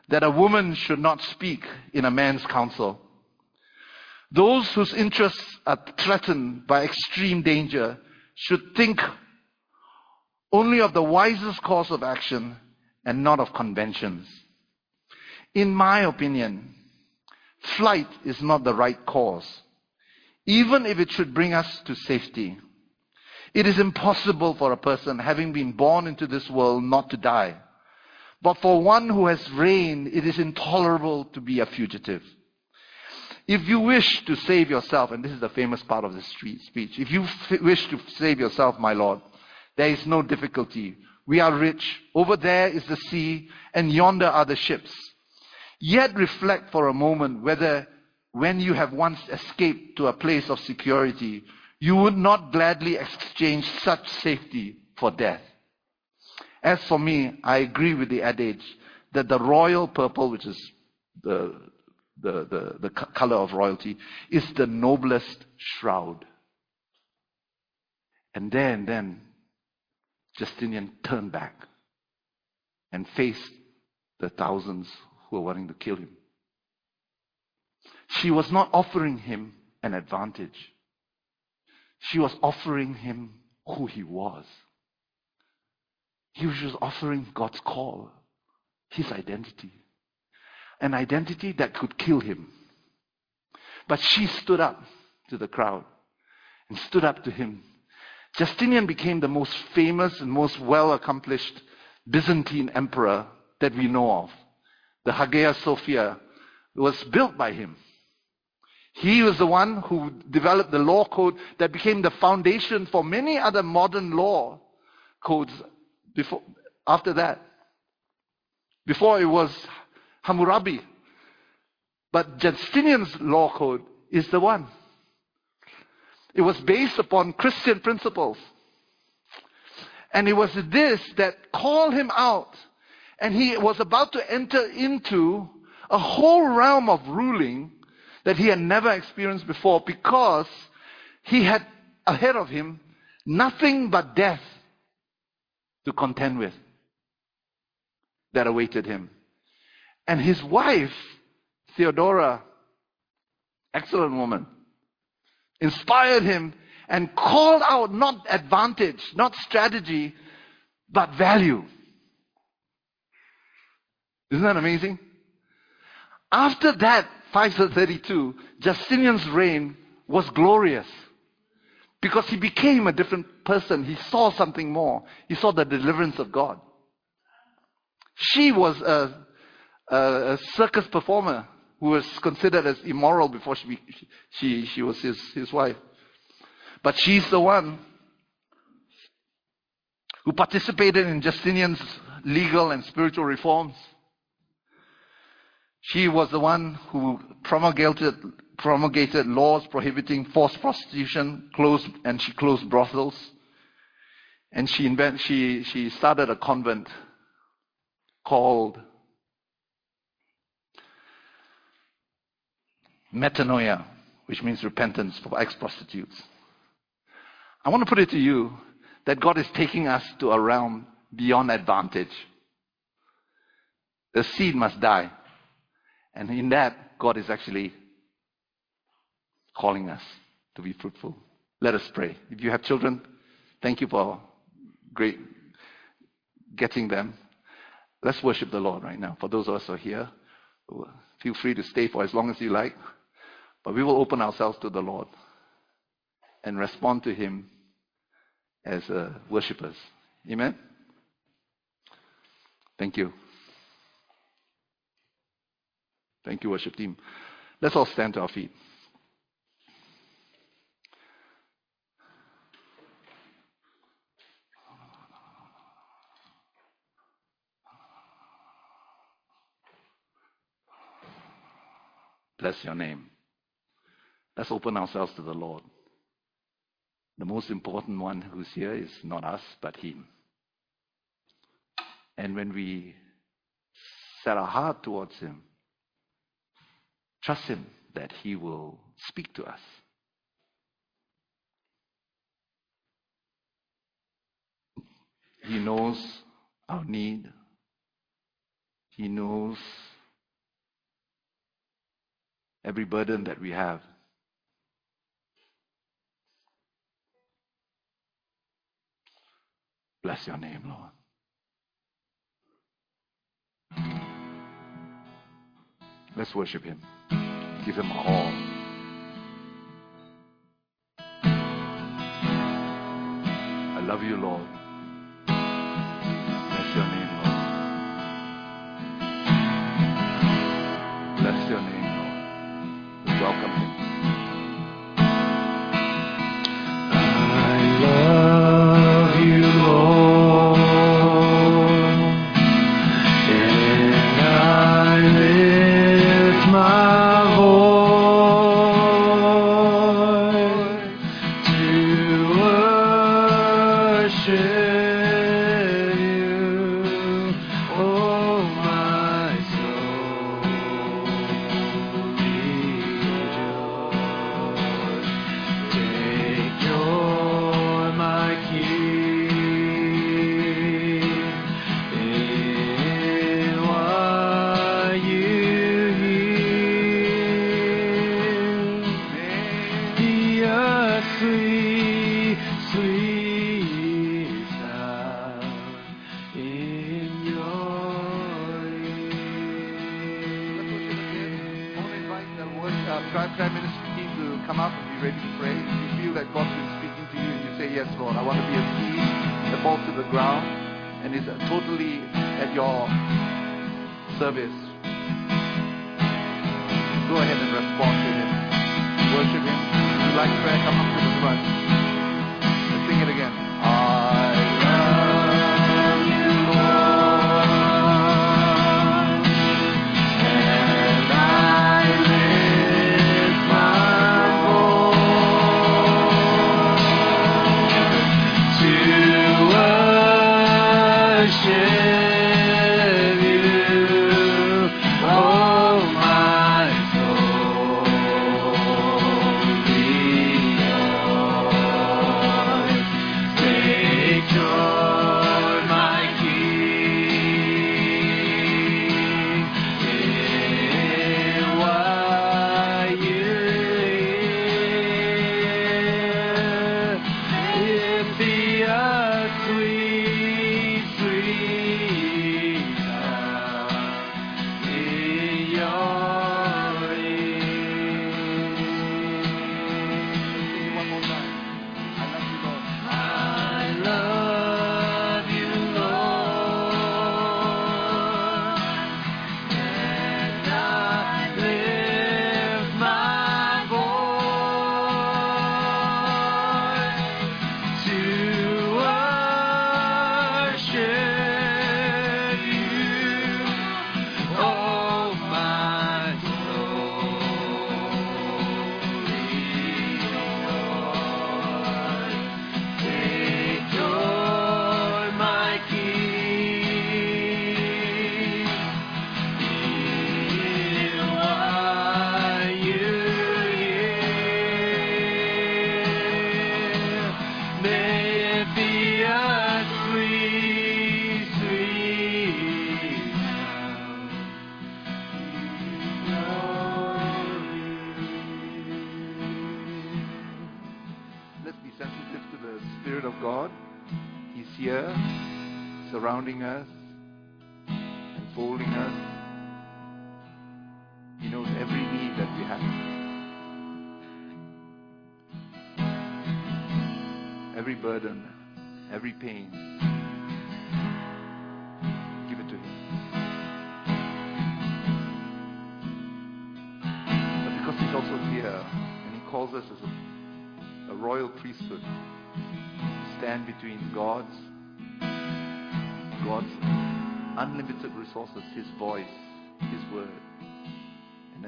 S1: that a woman should not speak in a man's council. Those whose interests are threatened by extreme danger should think only of the wisest course of action and not of conventions. In my opinion, flight is not the right course, even if it should bring us to safety. It is impossible for a person having been born into this world not to die. But for one who has reigned, it is intolerable to be a fugitive. If you wish to save yourself, and this is the famous part of the speech, if you wish to save yourself, my Lord, there is no difficulty. We are rich. Over there is the sea, and yonder are the ships. Yet reflect for a moment whether when you have once escaped to a place of security, you would not gladly exchange such safety for death. As for me, I agree with the adage that the royal purple, which is the, the, the, the color of royalty, is the noblest shroud. And then, then, Justinian turned back and faced the thousands who were wanting to kill him. She was not offering him an advantage. She was offering him who he was. He was just offering God's call, his identity. An identity that could kill him. But she stood up to the crowd and stood up to him. Justinian became the most famous and most well accomplished Byzantine emperor that we know of. The Hagia Sophia was built by him. He was the one who developed the law code that became the foundation for many other modern law codes before, after that. Before it was Hammurabi. But Justinian's law code is the one. It was based upon Christian principles. And it was this that called him out. And he was about to enter into a whole realm of ruling that he had never experienced before because he had ahead of him nothing but death to contend with that awaited him. And his wife, Theodora, excellent woman, inspired him and called out not advantage, not strategy, but value. Isn't that amazing? After that, 532, Justinian's reign was glorious because he became a different person. He saw something more. He saw the deliverance of God. She was a, a, circus performer who was considered as immoral before she, she, she was his, his wife. But she's the one who participated in Justinian's legal and spiritual reforms. She was the one who promulgated, promulgated laws prohibiting forced prostitution, closed, and she closed brothels. And she, invent, she, she started a convent called metanoia, which means repentance for ex prostitutes. I want to put it to you that God is taking us to a realm beyond advantage. The seed must die. And in that, God is actually calling us to be fruitful. Let us pray. If you have children, thank you for great getting them. Let's worship the Lord right now. For those of us who are here, feel free to stay for as long as you like. But we will open ourselves to the Lord and respond to Him as uh, worshippers. Amen? Thank you. Thank you, worship team. Let's all stand to our feet. Bless your name. Let's open ourselves to the Lord. The most important one who's here is not us, but Him. And when we set our heart towards Him, trust Him that He will speak to us. He knows our need. He knows every burden that we have. Bless your name, Lord. Let's worship Him. Give Him all. I love you, Lord.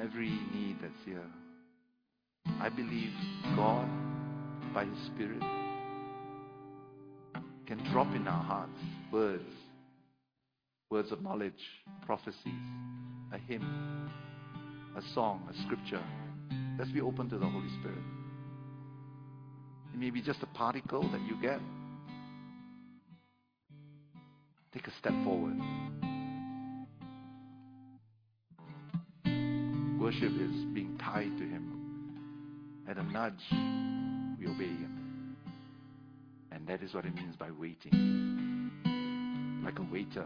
S1: Every need that's here. I believe God, by His Spirit, can drop in our hearts words, words of knowledge, prophecies, a hymn, a song, a scripture. Let's be open to the Holy Spirit. It may be just a particle that you get. Take a step forward. Worship is being tied to Him. At a nudge, we obey Him. And that is what it means by waiting. Like a waiter.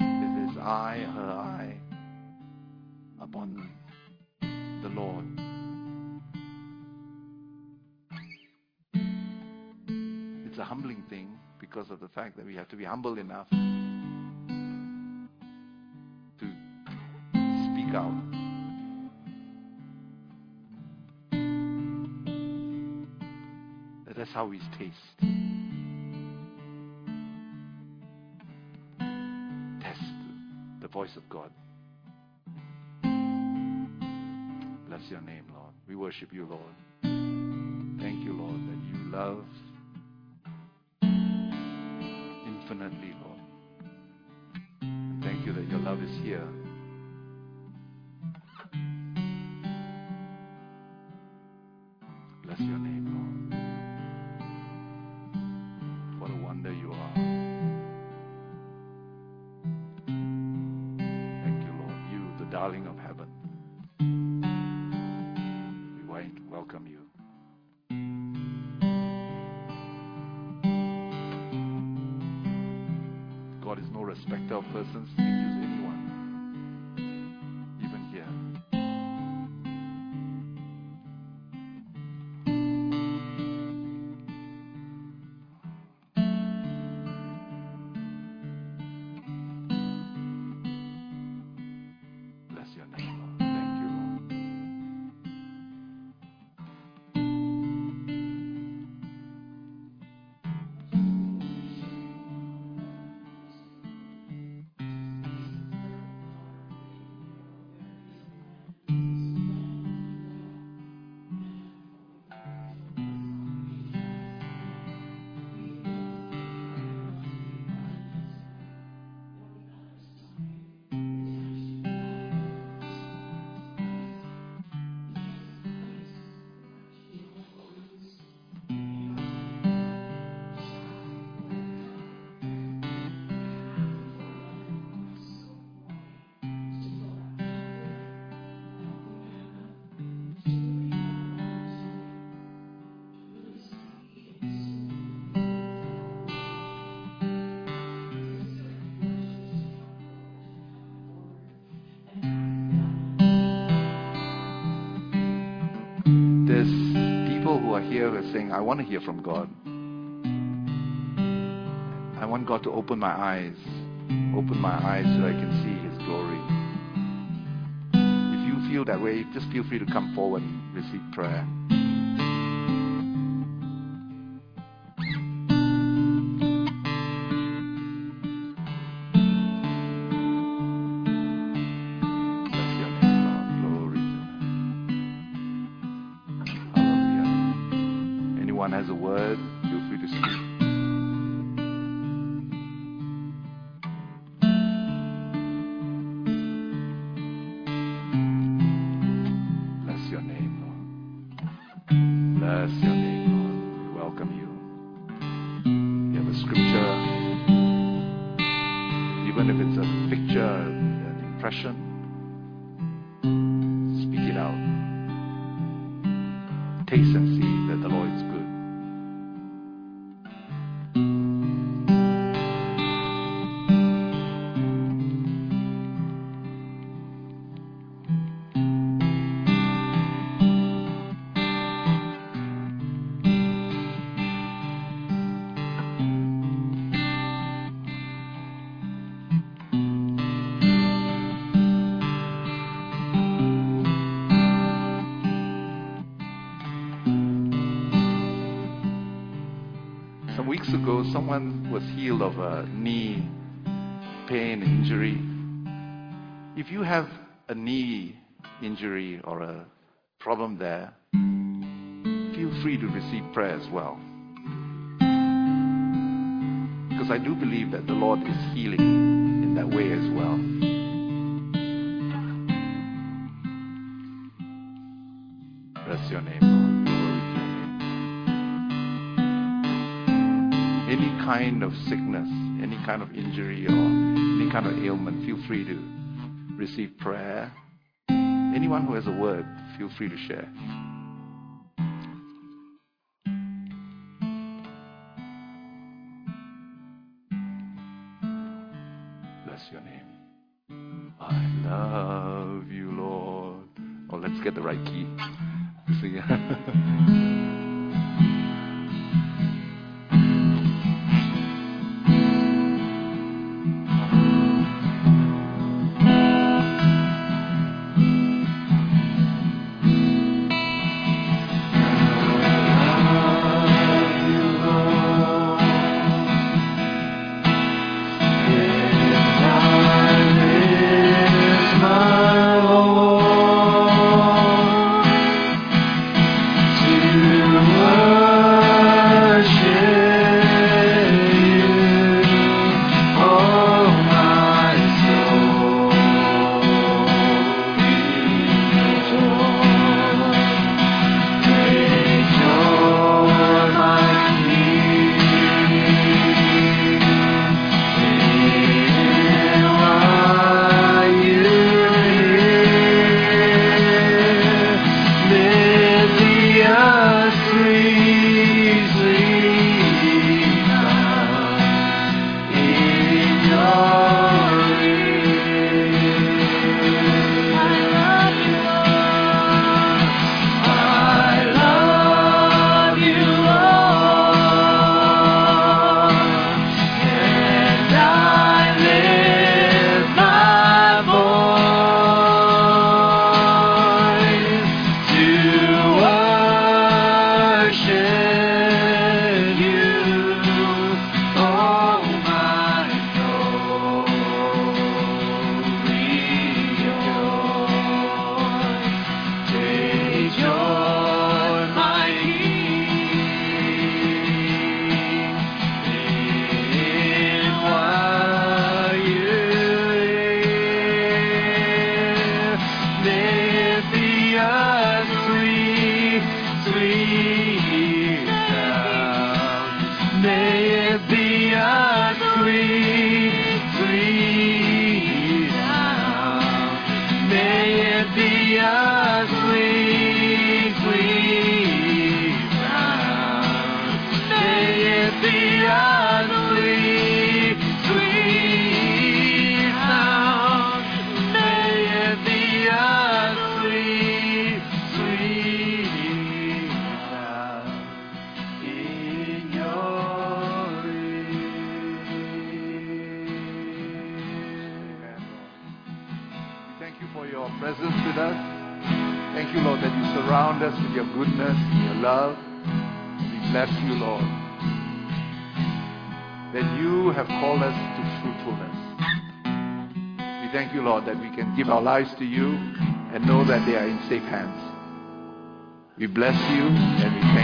S1: With his eye, her eye upon the Lord. It's a humbling thing because of the fact that we have to be humble enough That's how we taste. Test the voice of God. Bless your name, Lord. We worship you, Lord. Thank you, Lord, that you love infinitely, Lord. And thank you that your love is here. Here saying, I want to hear from God. I want God to open my eyes, open my eyes so I can see His glory. If you feel that way, just feel free to come forward and receive prayer.
S2: Someone was healed of a knee pain, injury. If you have a knee injury or a problem there, feel free to receive prayer as well. Because I do believe that the Lord is healing in that way as well. Kind of sickness, any kind of injury, or any kind of ailment, feel free to receive prayer. Anyone who has a word, feel free to share. Lives to you and know that they are in safe hands. We bless you and we